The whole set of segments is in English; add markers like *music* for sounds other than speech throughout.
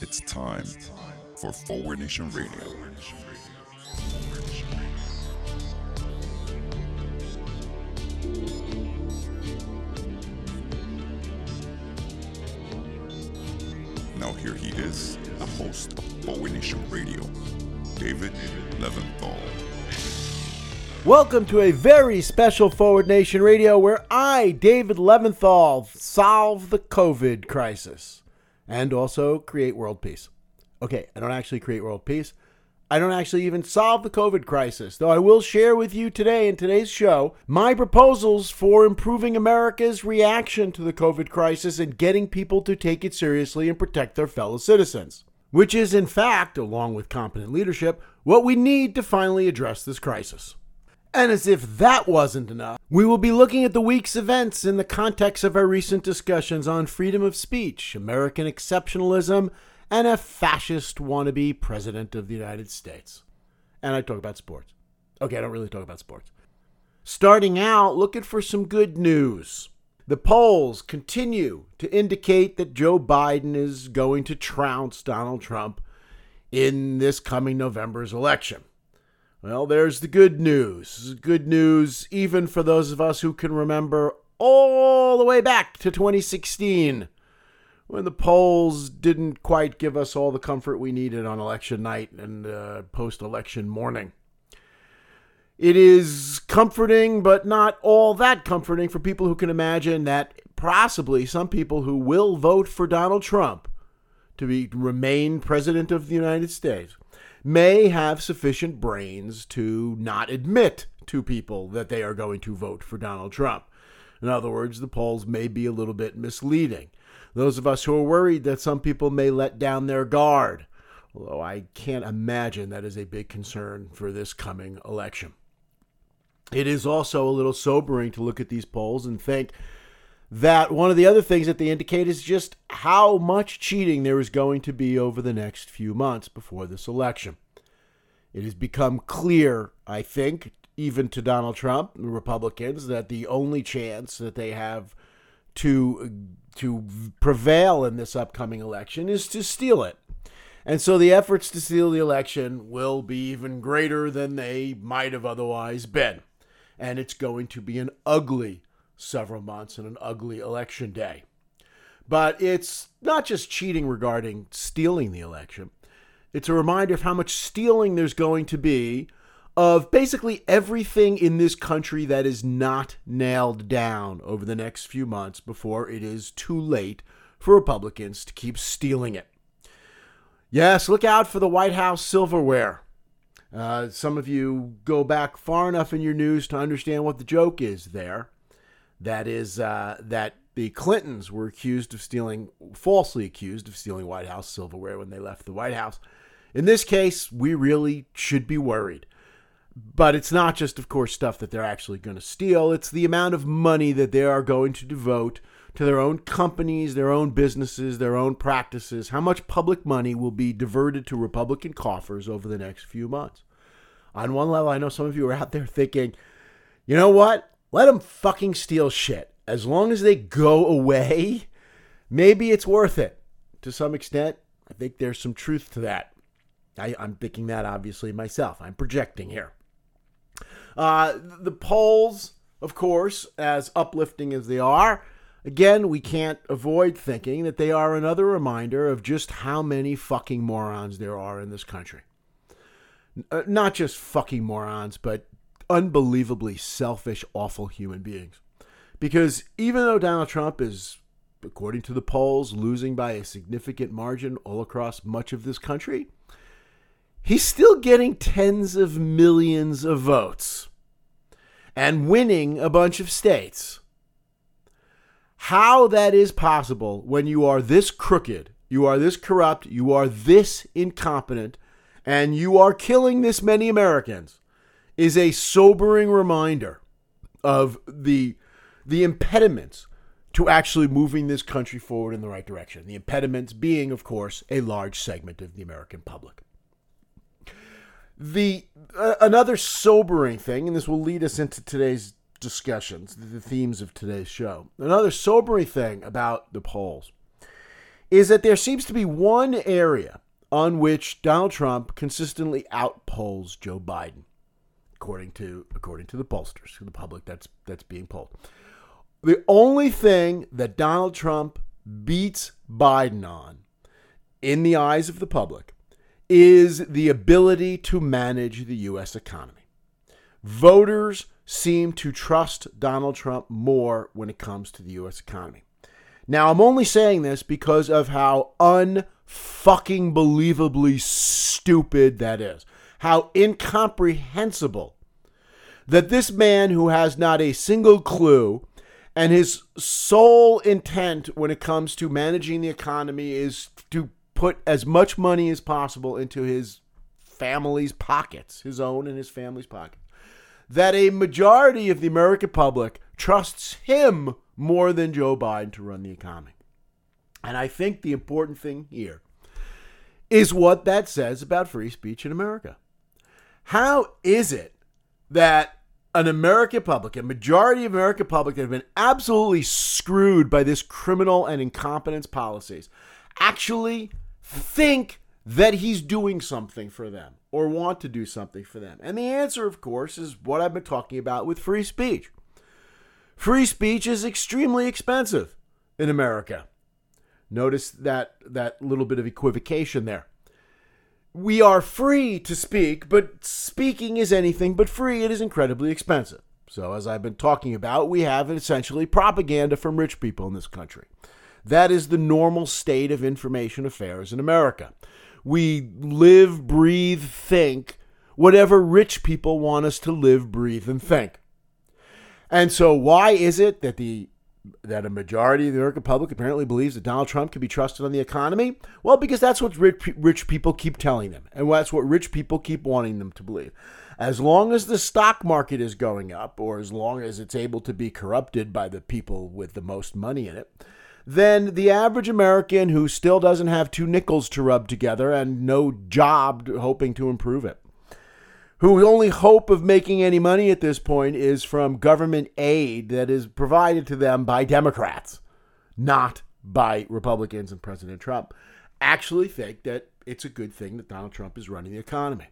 It's time for Forward Nation Radio. Now here he is, the host of Forward Nation Radio, David Leventhal. Welcome to a very special Forward Nation Radio where I, David Leventhal, solve the COVID crisis and also create world peace. Okay, I don't actually create world peace. I don't actually even solve the COVID crisis, though I will share with you today in today's show my proposals for improving America's reaction to the COVID crisis and getting people to take it seriously and protect their fellow citizens, which is, in fact, along with competent leadership, what we need to finally address this crisis. And as if that wasn't enough, we will be looking at the week's events in the context of our recent discussions on freedom of speech, American exceptionalism, and a fascist wannabe president of the United States. And I talk about sports. Okay, I don't really talk about sports. Starting out, looking for some good news. The polls continue to indicate that Joe Biden is going to trounce Donald Trump in this coming November's election. Well, there's the good news. Good news, even for those of us who can remember all the way back to 2016 when the polls didn't quite give us all the comfort we needed on election night and uh, post election morning. It is comforting, but not all that comforting for people who can imagine that possibly some people who will vote for Donald Trump to be remain president of the United States may have sufficient brains to not admit to people that they are going to vote for Donald Trump. In other words, the polls may be a little bit misleading. Those of us who are worried that some people may let down their guard, although I can't imagine that is a big concern for this coming election. It is also a little sobering to look at these polls and think that one of the other things that they indicate is just how much cheating there is going to be over the next few months before this election. It has become clear, I think, even to Donald Trump and Republicans, that the only chance that they have to to prevail in this upcoming election is to steal it. And so the efforts to steal the election will be even greater than they might have otherwise been. And it's going to be an ugly several months and an ugly election day. But it's not just cheating regarding stealing the election, it's a reminder of how much stealing there's going to be of basically everything in this country that is not nailed down over the next few months before it is too late for Republicans to keep stealing it. Yes, look out for the White House silverware. Uh, some of you go back far enough in your news to understand what the joke is there. That is uh, that the Clintons were accused of stealing, falsely accused of stealing White House silverware when they left the White House. In this case, we really should be worried. But it's not just, of course, stuff that they're actually going to steal. It's the amount of money that they are going to devote to their own companies, their own businesses, their own practices. How much public money will be diverted to Republican coffers over the next few months? On one level, I know some of you are out there thinking, you know what? Let them fucking steal shit. As long as they go away, maybe it's worth it. To some extent, I think there's some truth to that. I, am thinking that obviously myself. I'm projecting here. Uh, the polls, of course, as uplifting as they are, again, we can't avoid thinking that they are another reminder of just how many fucking morons there are in this country. Uh, not just fucking morons, but unbelievably selfish, awful human beings. Because even though Donald Trump is, according to the polls, losing by a significant margin all across much of this country, he's still getting tens of millions of votes and winning a bunch of states. How that is possible when you are this crooked, you are this corrupt, you are this incompetent, and you are killing this many Americans is a sobering reminder of the the impediments to actually moving this country forward in the right direction. The impediments being, of course, a large segment of the American public. The uh, another sobering thing, and this will lead us into today's discussions, the themes of today's show. Another sobering thing about the polls is that there seems to be one area on which Donald Trump consistently outpolls Joe Biden, according to according to the pollsters, the public that's that's being polled. The only thing that Donald Trump beats Biden on, in the eyes of the public, is the ability to manage the U.S. economy. Voters seem to trust Donald Trump more when it comes to the U.S. economy. Now, I'm only saying this because of how unfucking believably stupid that is. How incomprehensible that this man who has not a single clue and his sole intent when it comes to managing the economy is to put as much money as possible into his family's pockets, his own and his family's pockets that a majority of the American public trusts him more than Joe Biden to run the economy. And I think the important thing here is what that says about free speech in America. How is it that an American public, a majority of American public that have been absolutely screwed by this criminal and incompetence policies, actually think that he's doing something for them or want to do something for them? And the answer, of course, is what I've been talking about with free speech. Free speech is extremely expensive in America. Notice that that little bit of equivocation there. We are free to speak, but speaking is anything but free. It is incredibly expensive. So, as I've been talking about, we have essentially propaganda from rich people in this country. That is the normal state of information affairs in America we live, breathe, think whatever rich people want us to live, breathe, and think. And so, why is it that the that a majority of the American public apparently believes that Donald Trump can be trusted on the economy? Well, because that's what rich, rich people keep telling them, and that's what rich people keep wanting them to believe. As long as the stock market is going up, or as long as it's able to be corrupted by the people with the most money in it, then the average American who still doesn't have two nickels to rub together and no job hoping to improve it. Whose only hope of making any money at this point is from government aid that is provided to them by Democrats, not by Republicans and President Trump, actually think that it's a good thing that Donald Trump is running the economy.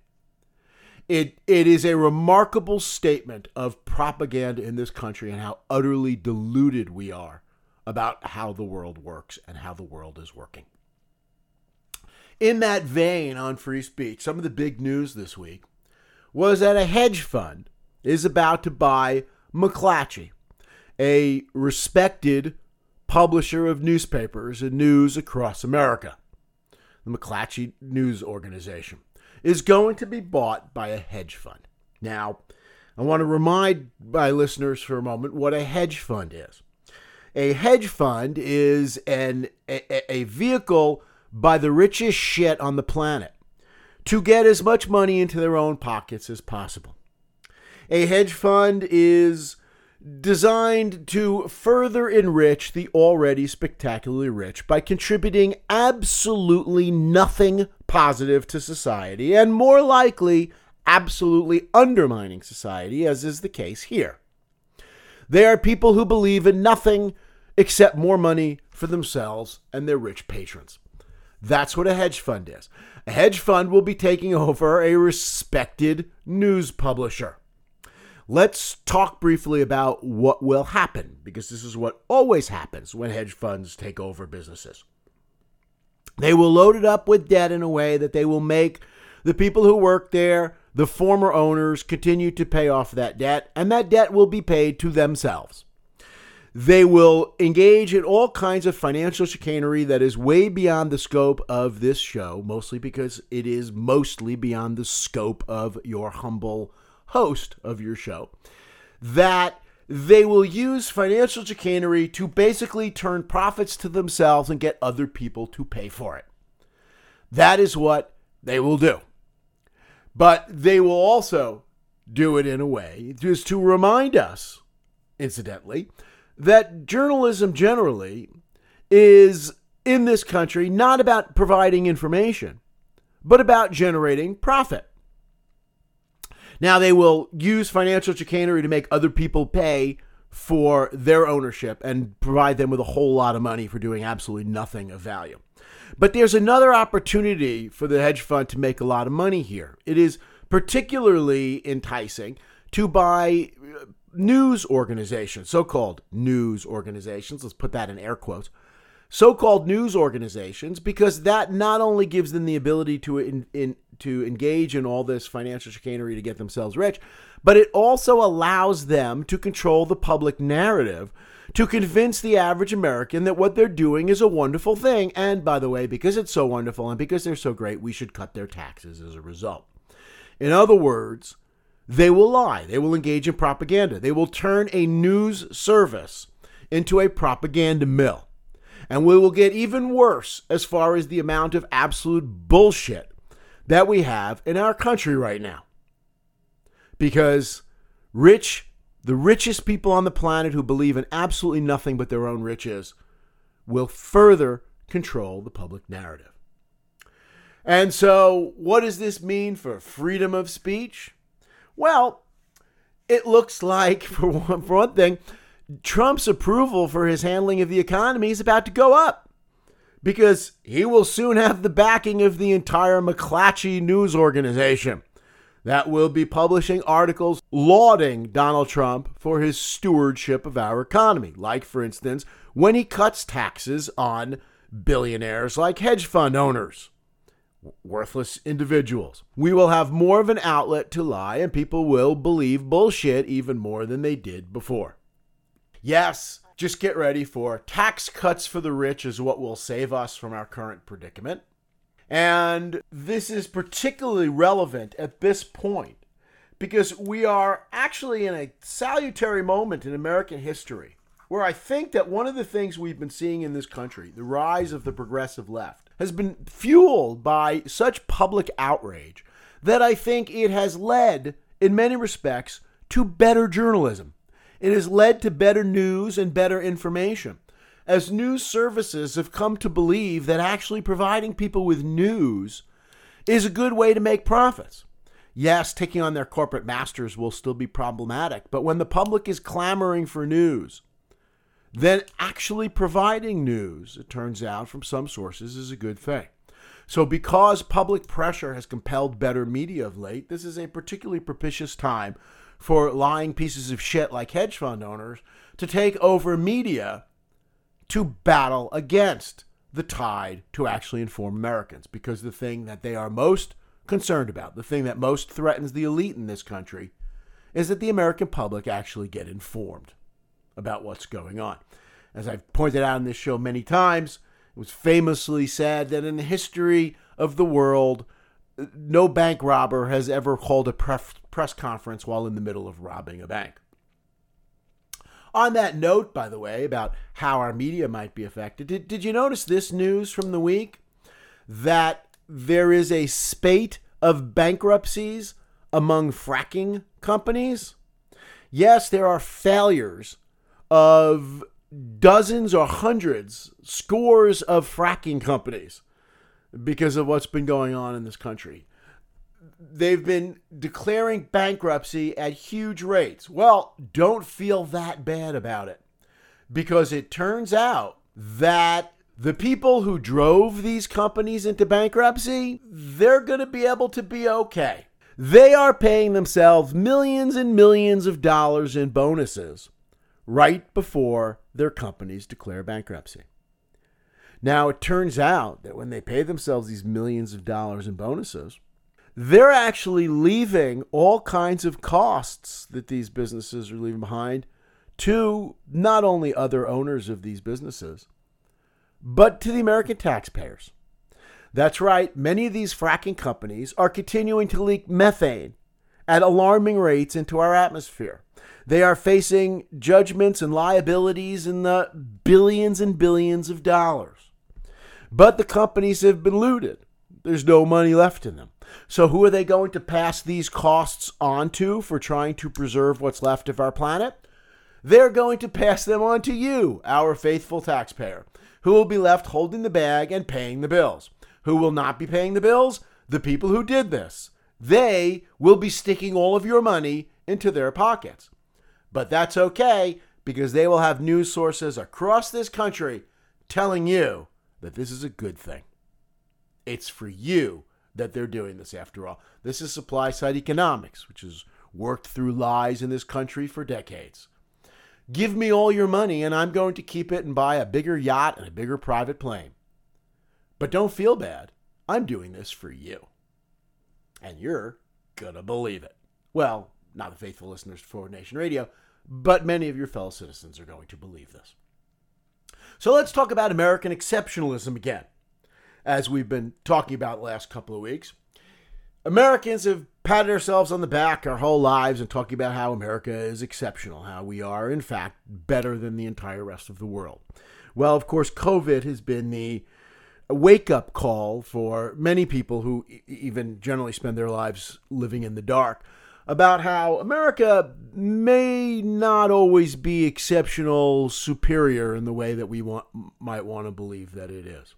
It, it is a remarkable statement of propaganda in this country and how utterly deluded we are about how the world works and how the world is working. In that vein, on free speech, some of the big news this week was that a hedge fund is about to buy McClatchy, a respected publisher of newspapers and news across America. The McClatchy News Organization is going to be bought by a hedge fund. Now, I want to remind my listeners for a moment what a hedge fund is. A hedge fund is an a, a vehicle by the richest shit on the planet to get as much money into their own pockets as possible. A hedge fund is designed to further enrich the already spectacularly rich by contributing absolutely nothing positive to society and more likely absolutely undermining society, as is the case here. They are people who believe in nothing except more money for themselves and their rich patrons. That's what a hedge fund is. A hedge fund will be taking over a respected news publisher. Let's talk briefly about what will happen, because this is what always happens when hedge funds take over businesses. They will load it up with debt in a way that they will make the people who work there, the former owners, continue to pay off that debt, and that debt will be paid to themselves. They will engage in all kinds of financial chicanery that is way beyond the scope of this show, mostly because it is mostly beyond the scope of your humble host of your show. That they will use financial chicanery to basically turn profits to themselves and get other people to pay for it. That is what they will do. But they will also do it in a way just to remind us, incidentally, that journalism generally is in this country not about providing information, but about generating profit. Now, they will use financial chicanery to make other people pay for their ownership and provide them with a whole lot of money for doing absolutely nothing of value. But there's another opportunity for the hedge fund to make a lot of money here. It is particularly enticing to buy uh, news organizations, so called news organizations. Let's put that in air quotes. So called news organizations, because that not only gives them the ability to, in, in, to engage in all this financial chicanery to get themselves rich, but it also allows them to control the public narrative to convince the average American that what they're doing is a wonderful thing. And by the way, because it's so wonderful and because they're so great, we should cut their taxes as a result. In other words, they will lie. They will engage in propaganda. They will turn a news service into a propaganda mill. And we will get even worse as far as the amount of absolute bullshit that we have in our country right now. Because rich, the richest people on the planet who believe in absolutely nothing but their own riches, will further control the public narrative. And so, what does this mean for freedom of speech? Well, it looks like, *laughs* for one, for one thing, Trump's approval for his handling of the economy is about to go up because he will soon have the backing of the entire McClatchy news organization that will be publishing articles lauding Donald Trump for his stewardship of our economy. Like, for instance, when he cuts taxes on billionaires like hedge fund owners, worthless individuals. We will have more of an outlet to lie, and people will believe bullshit even more than they did before. Yes, just get ready for tax cuts for the rich, is what will save us from our current predicament. And this is particularly relevant at this point because we are actually in a salutary moment in American history where I think that one of the things we've been seeing in this country, the rise of the progressive left, has been fueled by such public outrage that I think it has led, in many respects, to better journalism. It has led to better news and better information. As news services have come to believe that actually providing people with news is a good way to make profits. Yes, taking on their corporate masters will still be problematic, but when the public is clamoring for news, then actually providing news, it turns out from some sources, is a good thing. So, because public pressure has compelled better media of late, this is a particularly propitious time for lying pieces of shit like hedge fund owners to take over media to battle against the tide to actually inform Americans. Because the thing that they are most concerned about, the thing that most threatens the elite in this country, is that the American public actually get informed about what's going on. As I've pointed out in this show many times, it was famously said that in the history of the world, no bank robber has ever called a press conference while in the middle of robbing a bank. On that note, by the way, about how our media might be affected, did, did you notice this news from the week? That there is a spate of bankruptcies among fracking companies? Yes, there are failures of dozens or hundreds, scores of fracking companies because of what's been going on in this country. They've been declaring bankruptcy at huge rates. Well, don't feel that bad about it because it turns out that the people who drove these companies into bankruptcy, they're going to be able to be okay. They are paying themselves millions and millions of dollars in bonuses right before their companies declare bankruptcy. Now, it turns out that when they pay themselves these millions of dollars in bonuses, they're actually leaving all kinds of costs that these businesses are leaving behind to not only other owners of these businesses, but to the American taxpayers. That's right, many of these fracking companies are continuing to leak methane at alarming rates into our atmosphere. They are facing judgments and liabilities in the billions and billions of dollars. But the companies have been looted. There's no money left in them. So, who are they going to pass these costs on to for trying to preserve what's left of our planet? They're going to pass them on to you, our faithful taxpayer, who will be left holding the bag and paying the bills. Who will not be paying the bills? The people who did this they will be sticking all of your money into their pockets. But that's okay because they will have news sources across this country telling you that this is a good thing. It's for you that they're doing this after all. This is supply side economics, which has worked through lies in this country for decades. Give me all your money and I'm going to keep it and buy a bigger yacht and a bigger private plane. But don't feel bad. I'm doing this for you. And you're going to believe it. Well, not the faithful listeners to Forward Nation Radio, but many of your fellow citizens are going to believe this. So let's talk about American exceptionalism again, as we've been talking about the last couple of weeks. Americans have patted ourselves on the back our whole lives and talking about how America is exceptional, how we are, in fact, better than the entire rest of the world. Well, of course, COVID has been the wake up call for many people who even generally spend their lives living in the dark about how America may not always be exceptional, superior in the way that we want, might want to believe that it is.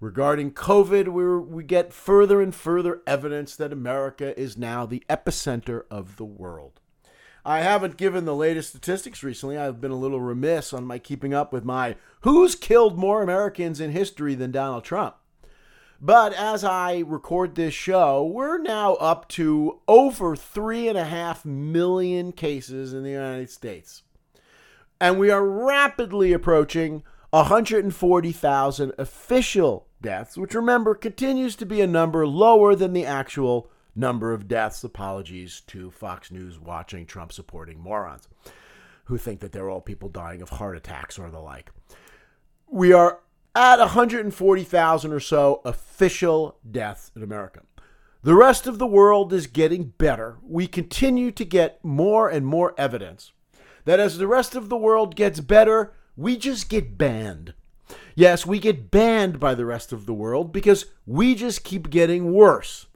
Regarding COVID, we we get further and further evidence that America is now the epicenter of the world. I haven't given the latest statistics recently. I've been a little remiss on my keeping up with my who's killed more Americans in history than Donald Trump. But as I record this show, we're now up to over three and a half million cases in the United States. And we are rapidly approaching 140,000 official deaths, which remember continues to be a number lower than the actual number of deaths. Apologies to Fox News watching Trump supporting morons who think that they're all people dying of heart attacks or the like. We are at 140,000 or so official deaths in America. The rest of the world is getting better. We continue to get more and more evidence that as the rest of the world gets better, we just get banned. Yes, we get banned by the rest of the world because we just keep getting worse.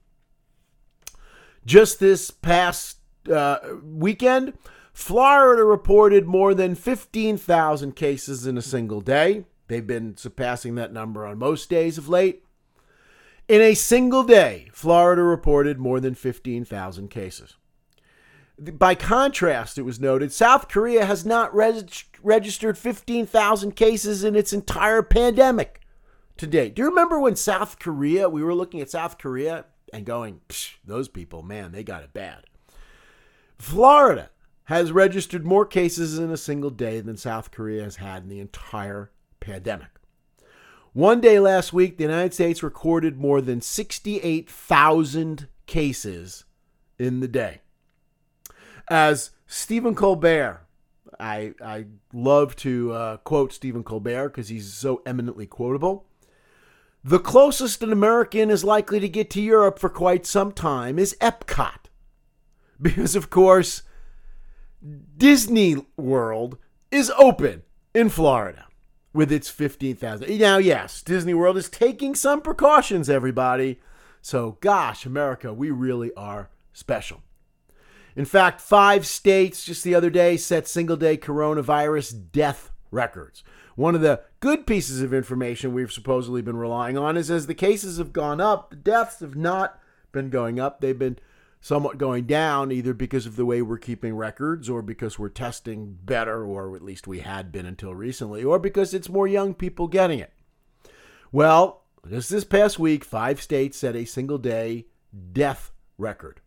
Just this past uh, weekend, Florida reported more than 15,000 cases in a single day. They've been surpassing that number on most days of late. In a single day, Florida reported more than 15,000 cases. By contrast, it was noted South Korea has not reg- registered 15,000 cases in its entire pandemic to date. Do you remember when South Korea, we were looking at South Korea and going, those people, man, they got it bad. Florida has registered more cases in a single day than South Korea has had in the entire pandemic. One day last week, the United States recorded more than 68,000 cases in the day as Stephen Colbert. I, I love to uh, quote Stephen Colbert because he's so eminently quotable. The closest an American is likely to get to Europe for quite some time is Epcot. *laughs* Because, of course, Disney World is open in Florida with its 15,000. Now, yes, Disney World is taking some precautions, everybody. So, gosh, America, we really are special. In fact, five states just the other day set single day coronavirus death records. One of the good pieces of information we've supposedly been relying on is as the cases have gone up, the deaths have not been going up. They've been somewhat going down, either because of the way we're keeping records, or because we're testing better, or at least we had been until recently, or because it's more young people getting it. Well, just this past week, five states set a single day death record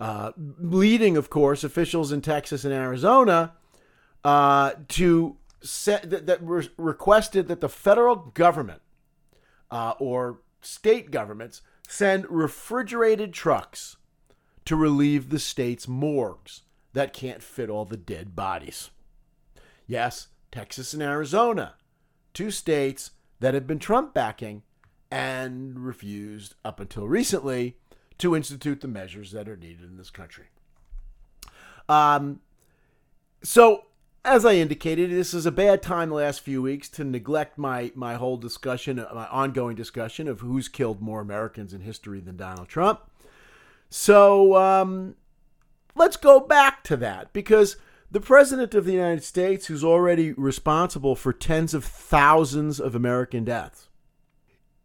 uh, leading, of course, officials in Texas and Arizona uh, to set that, that re- requested that the federal government uh, or state governments send refrigerated trucks to relieve the state's morgues that can't fit all the dead bodies. Yes, Texas and Arizona, two states that have been Trump backing and refused up until recently to institute the measures that are needed in this country. Um, so, as I indicated, this is a bad time the last few weeks to neglect my my whole discussion, my ongoing discussion of who's killed more Americans in history than Donald Trump. So, um, let's go back to that because the President of the United States, who's already responsible for tens of thousands of American deaths,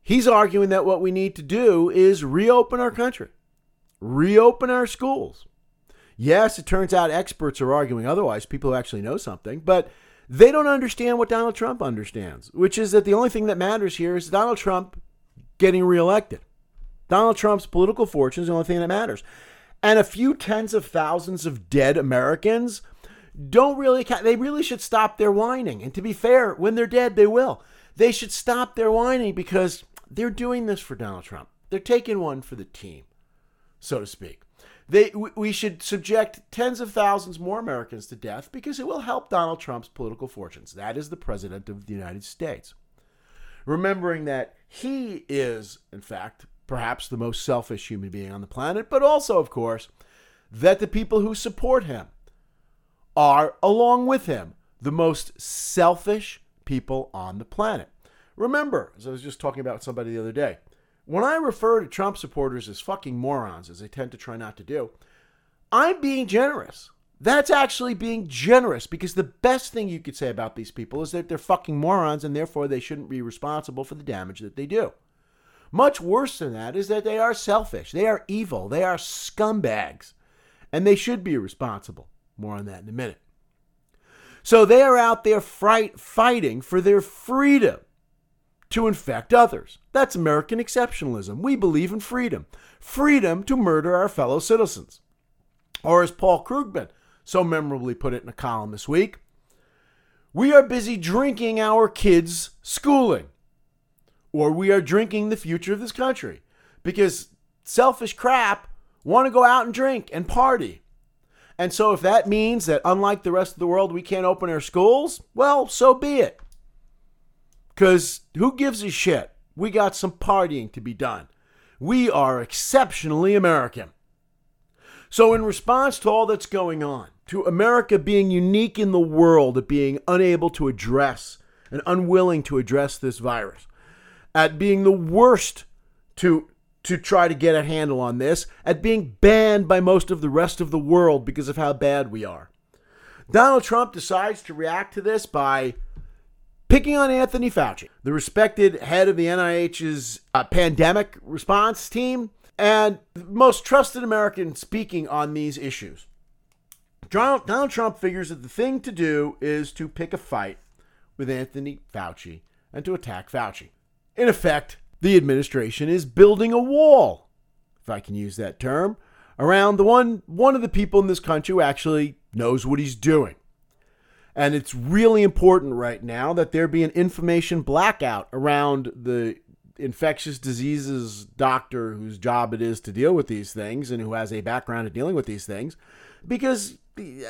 He's arguing that what we need to do is reopen our country. reopen our schools. Yes, it turns out experts are arguing otherwise, people who actually know something, but they don't understand what Donald Trump understands, which is that the only thing that matters here is Donald Trump getting reelected. Donald Trump's political fortune is the only thing that matters. And a few tens of thousands of dead Americans don't really they really should stop their whining. And to be fair, when they're dead, they will. They should stop their whining because they're doing this for Donald Trump. They're taking one for the team, so to speak. They, we should subject tens of thousands more Americans to death because it will help Donald Trump's political fortunes. That is the President of the United States. Remembering that he is, in fact, perhaps the most selfish human being on the planet, but also, of course, that the people who support him are, along with him, the most selfish people on the planet. Remember, as I was just talking about somebody the other day, when I refer to Trump supporters as fucking morons, as they tend to try not to do, I'm being generous. That's actually being generous because the best thing you could say about these people is that they're fucking morons and therefore they shouldn't be responsible for the damage that they do. Much worse than that is that they are selfish, they are evil, they are scumbags, and they should be responsible. More on that in a minute. So they are out there fright, fighting for their freedom to infect others. That's American exceptionalism. We believe in freedom freedom to murder our fellow citizens. Or as Paul Krugman so memorably put it in a column this week, we are busy drinking our kids' schooling, or we are drinking the future of this country because selfish crap want to go out and drink and party. And so, if that means that, unlike the rest of the world, we can't open our schools, well, so be it. Because who gives a shit? We got some partying to be done. We are exceptionally American. So, in response to all that's going on, to America being unique in the world at being unable to address and unwilling to address this virus, at being the worst to to try to get a handle on this, at being banned by most of the rest of the world because of how bad we are. Donald Trump decides to react to this by picking on Anthony Fauci, the respected head of the NIH's uh, pandemic response team and most trusted American speaking on these issues. Donald, Donald Trump figures that the thing to do is to pick a fight with Anthony Fauci and to attack Fauci. In effect, the administration is building a wall, if I can use that term, around the one one of the people in this country who actually knows what he's doing. And it's really important right now that there be an information blackout around the infectious diseases doctor whose job it is to deal with these things and who has a background in dealing with these things because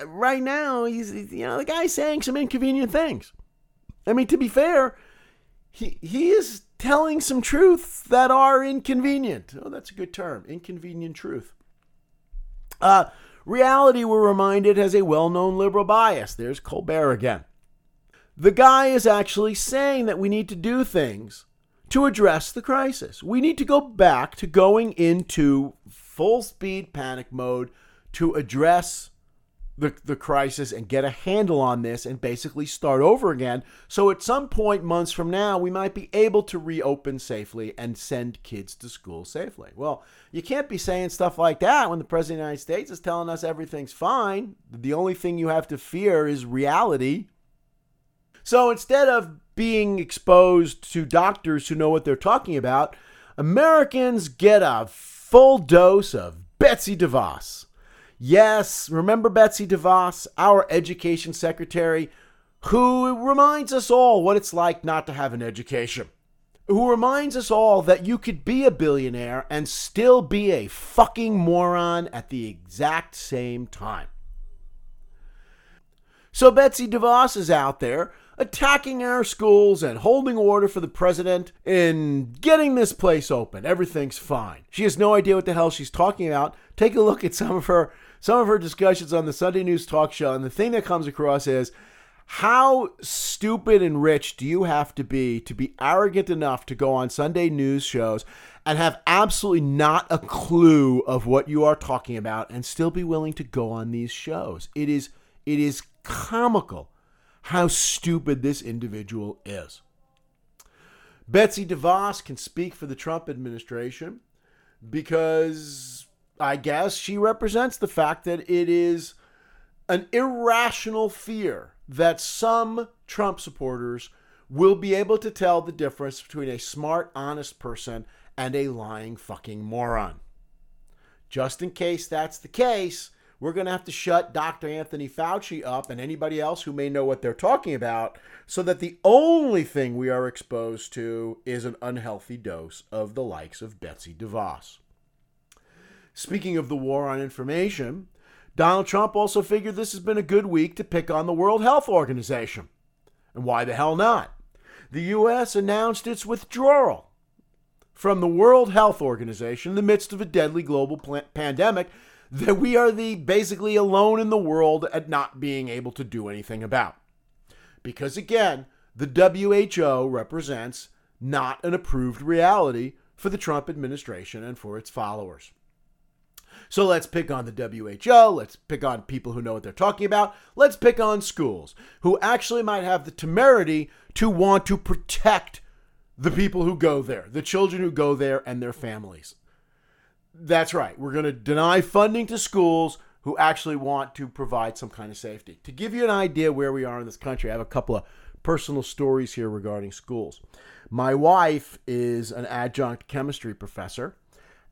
right now he's you know the guy's saying some inconvenient things. I mean to be fair, he he is telling some truths that are inconvenient. Oh, that's a good term, inconvenient truth. Uh Reality, we're reminded, has a well known liberal bias. There's Colbert again. The guy is actually saying that we need to do things to address the crisis. We need to go back to going into full speed panic mode to address the, the crisis and get a handle on this and basically start over again. So at some point, months from now, we might be able to reopen safely and send kids to school safely. Well, you can't be saying stuff like that when the President of the United States is telling us everything's fine. The only thing you have to fear is reality. So instead of being exposed to doctors who know what they're talking about, Americans get a full dose of Betsy DeVos. Yes, remember Betsy DeVos, our education secretary, who reminds us all what it's like not to have an education. Who reminds us all that you could be a billionaire and still be a fucking moron at the exact same time. So Betsy DeVos is out there attacking our schools and holding order for the president in getting this place open. Everything's fine. She has no idea what the hell she's talking about. Take a look at some of her some of her discussions on the Sunday News Talk Show, and the thing that comes across is how stupid and rich do you have to be to be arrogant enough to go on Sunday news shows and have absolutely not a clue of what you are talking about and still be willing to go on these shows? It is it is comical how stupid this individual is. Betsy DeVos can speak for the Trump administration because I guess she represents the fact that it is an irrational fear that some Trump supporters will be able to tell the difference between a smart, honest person and a lying fucking moron. Just in case that's the case, we're going to have to shut Dr. Anthony Fauci up and anybody else who may know what they're talking about so that the only thing we are exposed to is an unhealthy dose of the likes of Betsy DeVos. Speaking of the war on information, Donald Trump also figured this has been a good week to pick on the World Health Organization. And why the hell not? The U.S. announced its withdrawal from the World Health Organization in the midst of a deadly global pandemic that we are the basically alone in the world at not being able to do anything about. Because again, the WHO represents not an approved reality for the Trump administration and for its followers. So let's pick on the WHO. Let's pick on people who know what they're talking about. Let's pick on schools who actually might have the temerity to want to protect the people who go there, the children who go there, and their families. That's right. We're going to deny funding to schools who actually want to provide some kind of safety. To give you an idea where we are in this country, I have a couple of personal stories here regarding schools. My wife is an adjunct chemistry professor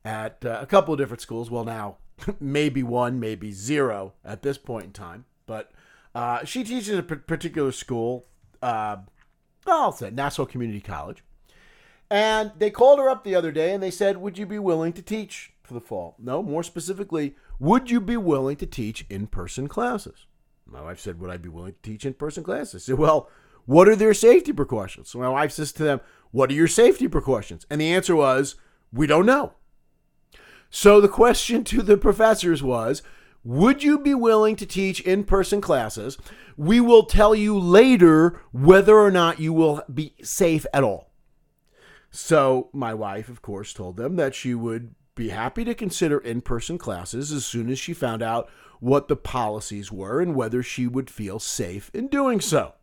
at uh, a couple of different schools. Well, now *laughs* maybe one, maybe zero at this point in time. But uh, she teaches a particular school. Uh, I'll say Nassau Community College. And they called her up the other day and they said, Would you be willing to teach for the fall? No, more specifically, would you be willing to teach in person classes? My wife said, Would I be willing to teach in person classes? I said, Well, what are their safety precautions? So my wife says to them, What are your safety precautions? And the answer was, We don't know. So the question to the professors was Would you be willing to teach in person classes? We will tell you later whether or not you will be safe at all. So my wife, of course, told them that she would be happy to consider in person classes as soon as she found out what the policies were and whether she would feel safe in doing so.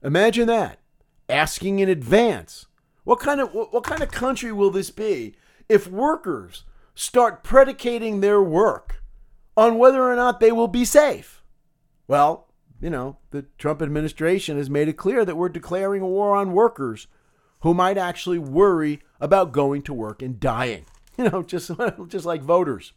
Imagine that. Asking in advance. What kind of what kind of country will this be if workers start predicating their work on whether or not they will be safe. Well, you know, the Trump administration has made it clear that we're declaring a war on workers who might actually worry about going to work and dying. *laughs* You know, just, *laughs* just like voters.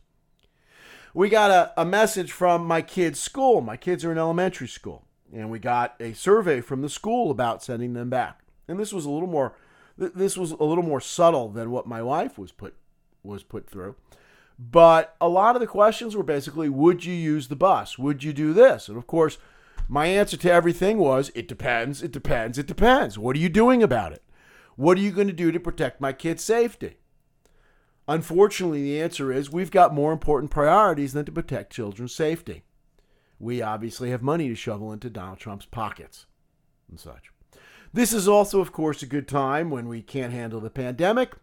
We got a, a message from my kids' school. My kids are in elementary school. And we got a survey from the school about sending them back. And this was a little more this was a little more subtle than what my wife was put was put through. But a lot of the questions were basically, would you use the bus? Would you do this? And of course, my answer to everything was, it depends, it depends, it depends. What are you doing about it? What are you going to do to protect my kid's safety? Unfortunately, the answer is we've got more important priorities than to protect children's safety. We obviously have money to shovel into Donald Trump's pockets and such. This is also, of course, a good time when we can't handle the pandemic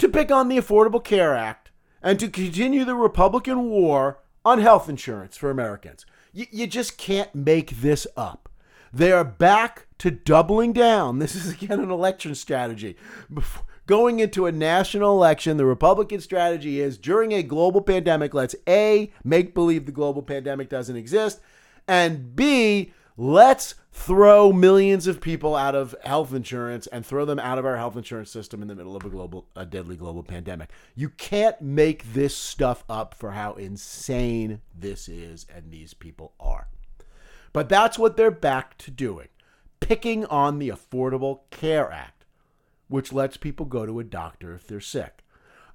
to pick on the Affordable Care Act and to continue the Republican war on health insurance for Americans. You, you just can't make this up. They are back to doubling down. *laughs* This is again an election strategy. Before, going into a national election, the Republican strategy is during a global pandemic, let's A, make believe the global pandemic doesn't exist, and B, let's throw millions of people out of health insurance and throw them out of our health insurance system in the middle of a global a deadly global pandemic. You can't make this stuff up for how insane this is and these people are. But that's what they're back to doing. Picking on the Affordable Care Act, which lets people go to a doctor if they're sick.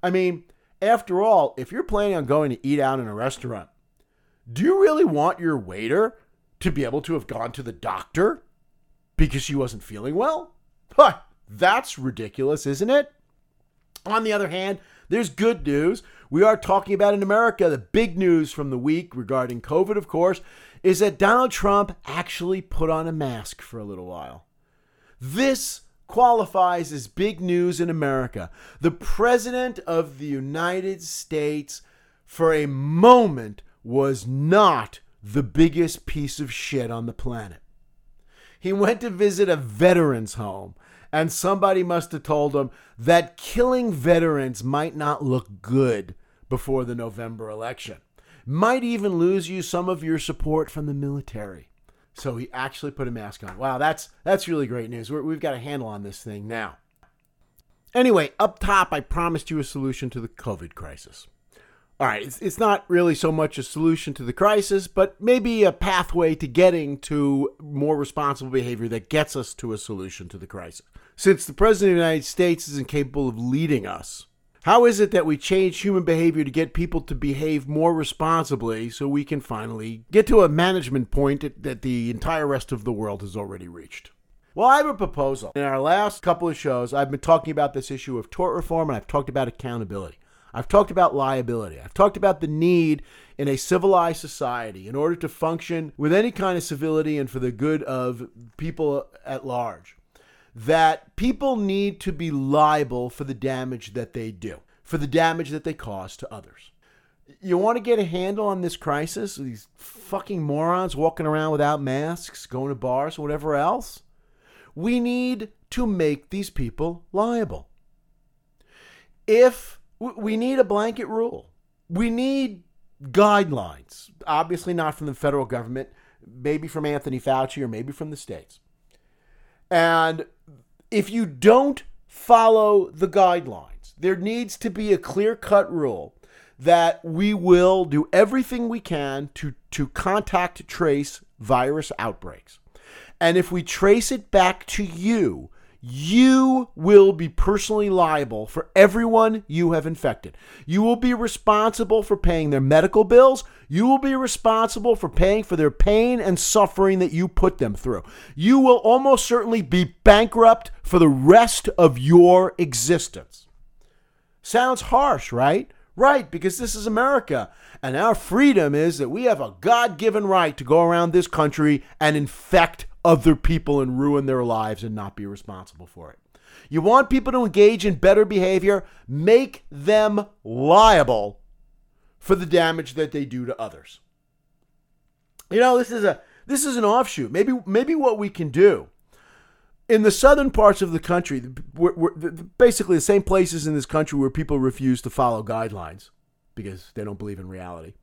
I mean, after all, if you're planning on going to eat out in a restaurant, do you really want your waiter to be able to have gone to the doctor because she wasn't feeling well? Huh, that's ridiculous, isn't it? On the other hand, there's good news. We are talking about in America. The big news from the week regarding COVID, of course, is that Donald Trump actually put on a mask for a little while. This qualifies as big news in America. The President of the United States, for a moment, was not the biggest piece of shit on the planet. He went to visit a veterans home, and somebody must have told him that killing veterans might not look good, before the November election. Might even lose you some of your support from the military. So he actually put a mask on. Wow, that's that's really great news. we have got a handle on this thing now. Anyway, up top, I promised you a solution to the COVID crisis. All right, it's, it's not really so much a solution to the crisis, but maybe a pathway to getting to more responsible behavior that gets us to a solution to the crisis. Since the President of the United States is incapable of leading us, how is it that we change human behavior to get people to behave more responsibly so we can finally get to a management point that the entire rest of the world has already reached? Well, I have a proposal. In our last couple of shows, I've been talking about this issue of tort reform and I've talked about accountability. I've talked about liability. I've talked about the need in a civilized society in order to function with any kind of civility and for the good of people at large that people need to be liable for the damage that they do, for the damage that they cause to others. You want to get a handle on this crisis? These fucking morons walking around without masks, going to bars, whatever else? We need to make these people liable. If we need a blanket rule, we need guidelines, obviously not from the federal government, maybe from Anthony Fauci or maybe from the states. And if you don't follow the guidelines, there needs to be a clear cut rule that we will do everything we can to, to contact trace virus outbreaks. And if we trace it back to you, you will be personally liable for everyone you have infected. You will be responsible for paying their medical bills. You will be responsible for paying for their pain and suffering that you put them through. You will almost certainly be bankrupt for the rest of your existence. Sounds harsh, right? Right, because this is America. And our freedom is that we have a God given right to go around this country and infect other people and ruin their lives and not be responsible for it. You want people to engage in better behavior, make them liable for the damage that they do to others. You know, this is a this is an offshoot. Maybe maybe what we can do in the southern parts of the country, we're, we're, basically the same places in this country where people refuse to follow guidelines because they don't believe in reality.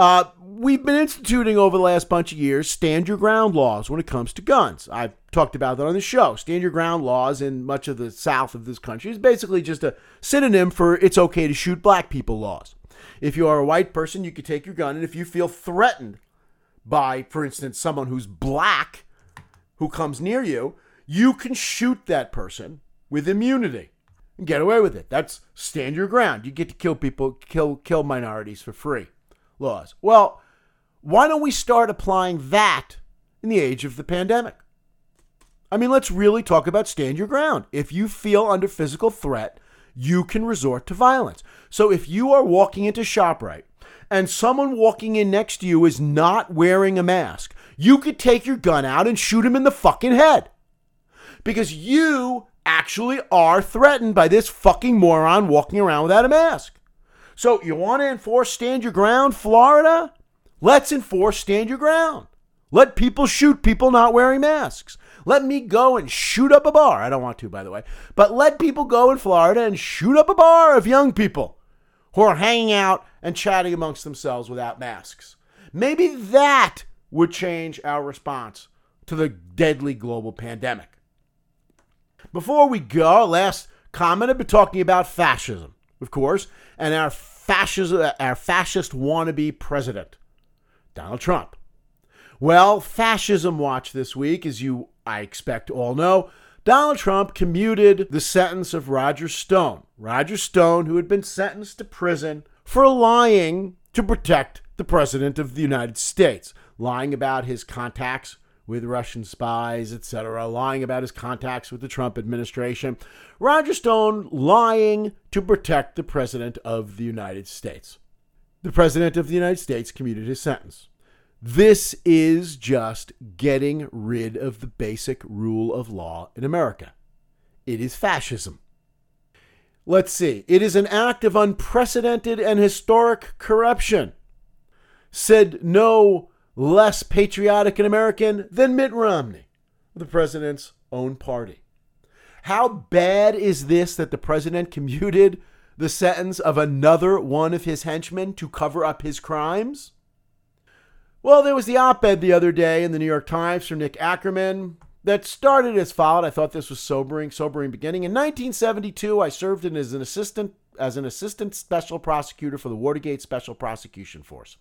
Uh, we've been instituting over the last bunch of years stand your ground laws when it comes to guns. I've talked about that on the show. Stand your ground laws in much of the south of this country is basically just a synonym for it's okay to shoot black people laws. If you are a white person, you can take your gun, and if you feel threatened by, for instance, someone who's black who comes near you, you can shoot that person with immunity and get away with it. That's stand your ground. You get to kill people, kill kill minorities for free laws. Well, why don't we start applying that in the age of the pandemic? I mean, let's really talk about stand your ground. If you feel under physical threat, you can resort to violence. So if you are walking into ShopRite and someone walking in next to you is not wearing a mask, you could take your gun out and shoot him in the fucking head. Because you actually are threatened by this fucking moron walking around without a mask. So you want to enforce stand your ground, Florida? Let's enforce stand your ground. Let people shoot people not wearing masks. Let me go and shoot up a bar. I don't want to, by the way. But let people go in Florida and shoot up a bar of young people who are hanging out and chatting amongst themselves without masks. Maybe that would change our response to the deadly global pandemic. Before we go, last comment, I've been talking about fascism, of course, and our fascist, our fascist wannabe president, Donald Trump. Well, fascism watch this week, as you, I expect, all know, Donald Trump commuted the sentence of Roger Stone. Roger Stone, who had been sentenced to prison for lying to protect the President of the United States, lying about his contacts with Russian spies, etc., lying about his contacts with the Trump administration. Roger Stone lying to protect the President of the United States. The President of the United States commuted his sentence. This is just getting rid of the basic rule of law in America. It is fascism. Let's see. It is an act of unprecedented and historic corruption. Said no less patriotic and American than Mitt Romney, the president's own party. How bad is this that the president commuted the sentence of another one of his henchmen to cover up his crimes? Well, there was the op ed the other day in the New York Times from Nick Ackerman that started as followed. I thought this was sobering, sobering beginning. In 1972, I served as an assistant as an assistant special prosecutor for the Watergate Special Prosecution Force,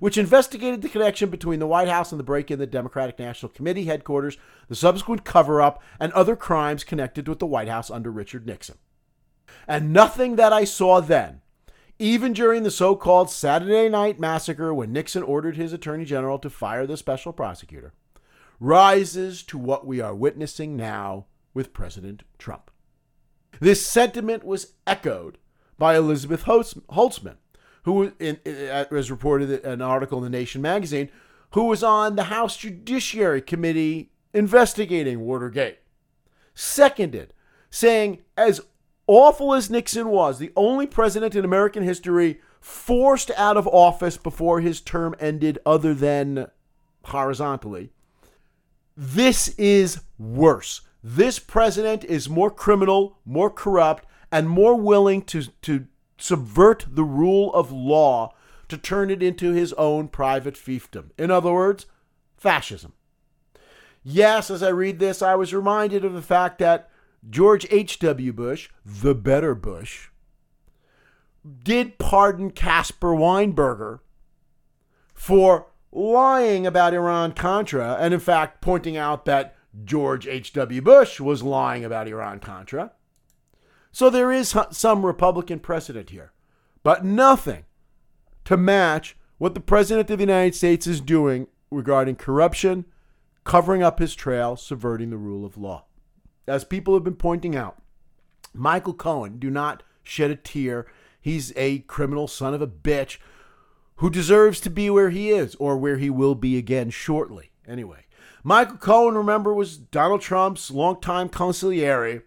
which investigated the connection between the White House and the break-in the Democratic National Committee headquarters, the subsequent cover-up, and other crimes connected with the White House under Richard Nixon. And nothing that I saw then even during the so called Saturday Night Massacre, when Nixon ordered his attorney general to fire the special prosecutor, rises to what we are witnessing now with President Trump. This sentiment was echoed by Elizabeth Holtzman, who in, in, uh, was reported in an article in the Nation magazine, who was on the House Judiciary Committee investigating Watergate. Seconded, saying, as awful as Nixon was, the only president in American history forced out of office before his term ended, other than horizontally, this is worse. This president is more criminal, more corrupt, and more willing to, to subvert the rule of law to turn it into his own private fiefdom. In other words, fascism. Yes, as I read this, I was reminded of the fact that George H.W. Bush, the better Bush, did pardon Caspar Weinberger for lying about Iran Contra, and in fact, pointing out that George H.W. Bush was lying about Iran Contra. So there is some Republican precedent here, but nothing to match what the President of the United States is doing regarding corruption, covering up his trail, subverting the rule of law as people have been pointing out, Michael Cohen, do not shed a tear. He's a criminal son of a bitch who deserves to be where he is or where he will be again shortly. Anyway, Michael Cohen, remember, was Donald Trump's longtime consigliere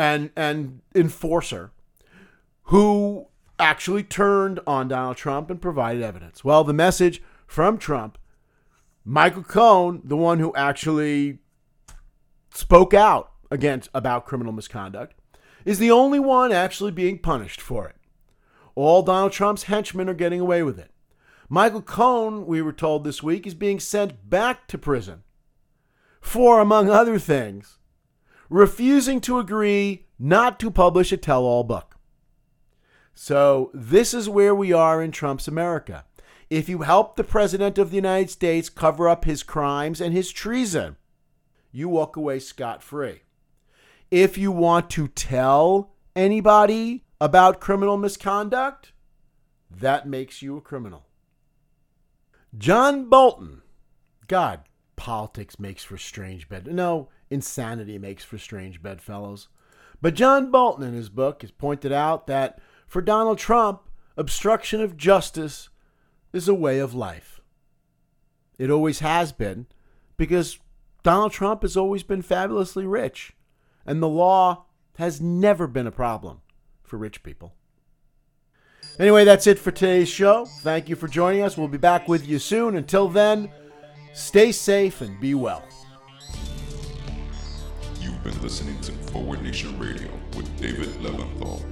and, and enforcer who actually turned on Donald Trump and provided evidence. Well, the message from Trump, Michael Cohen, the one who actually spoke out against about criminal misconduct, is the only one actually being punished for it. All Donald Trump's henchmen are getting away with it. Michael Cohen, we were told this week, is being sent back to prison for, among other things, refusing to agree not to publish a tell all book. So, this is where we are in Trump's America. If you help the President of the United States cover up his crimes and his treason, you walk away scot free. If you want to tell anybody about criminal misconduct, that makes you a criminal. John Bolton. God, politics makes for strange bed. No, insanity makes for strange bedfellows. But John Bolton in his book has pointed out that for Donald Trump, obstruction of justice is a way of life. It always has been because Donald Trump has always been fabulously rich, and the law has never been a problem for rich people. Anyway, that's it for today's show. Thank you for joining us. We'll be back with you soon. Until then, stay safe and be well. Listening to Forward Nation Radio with David Leventhal.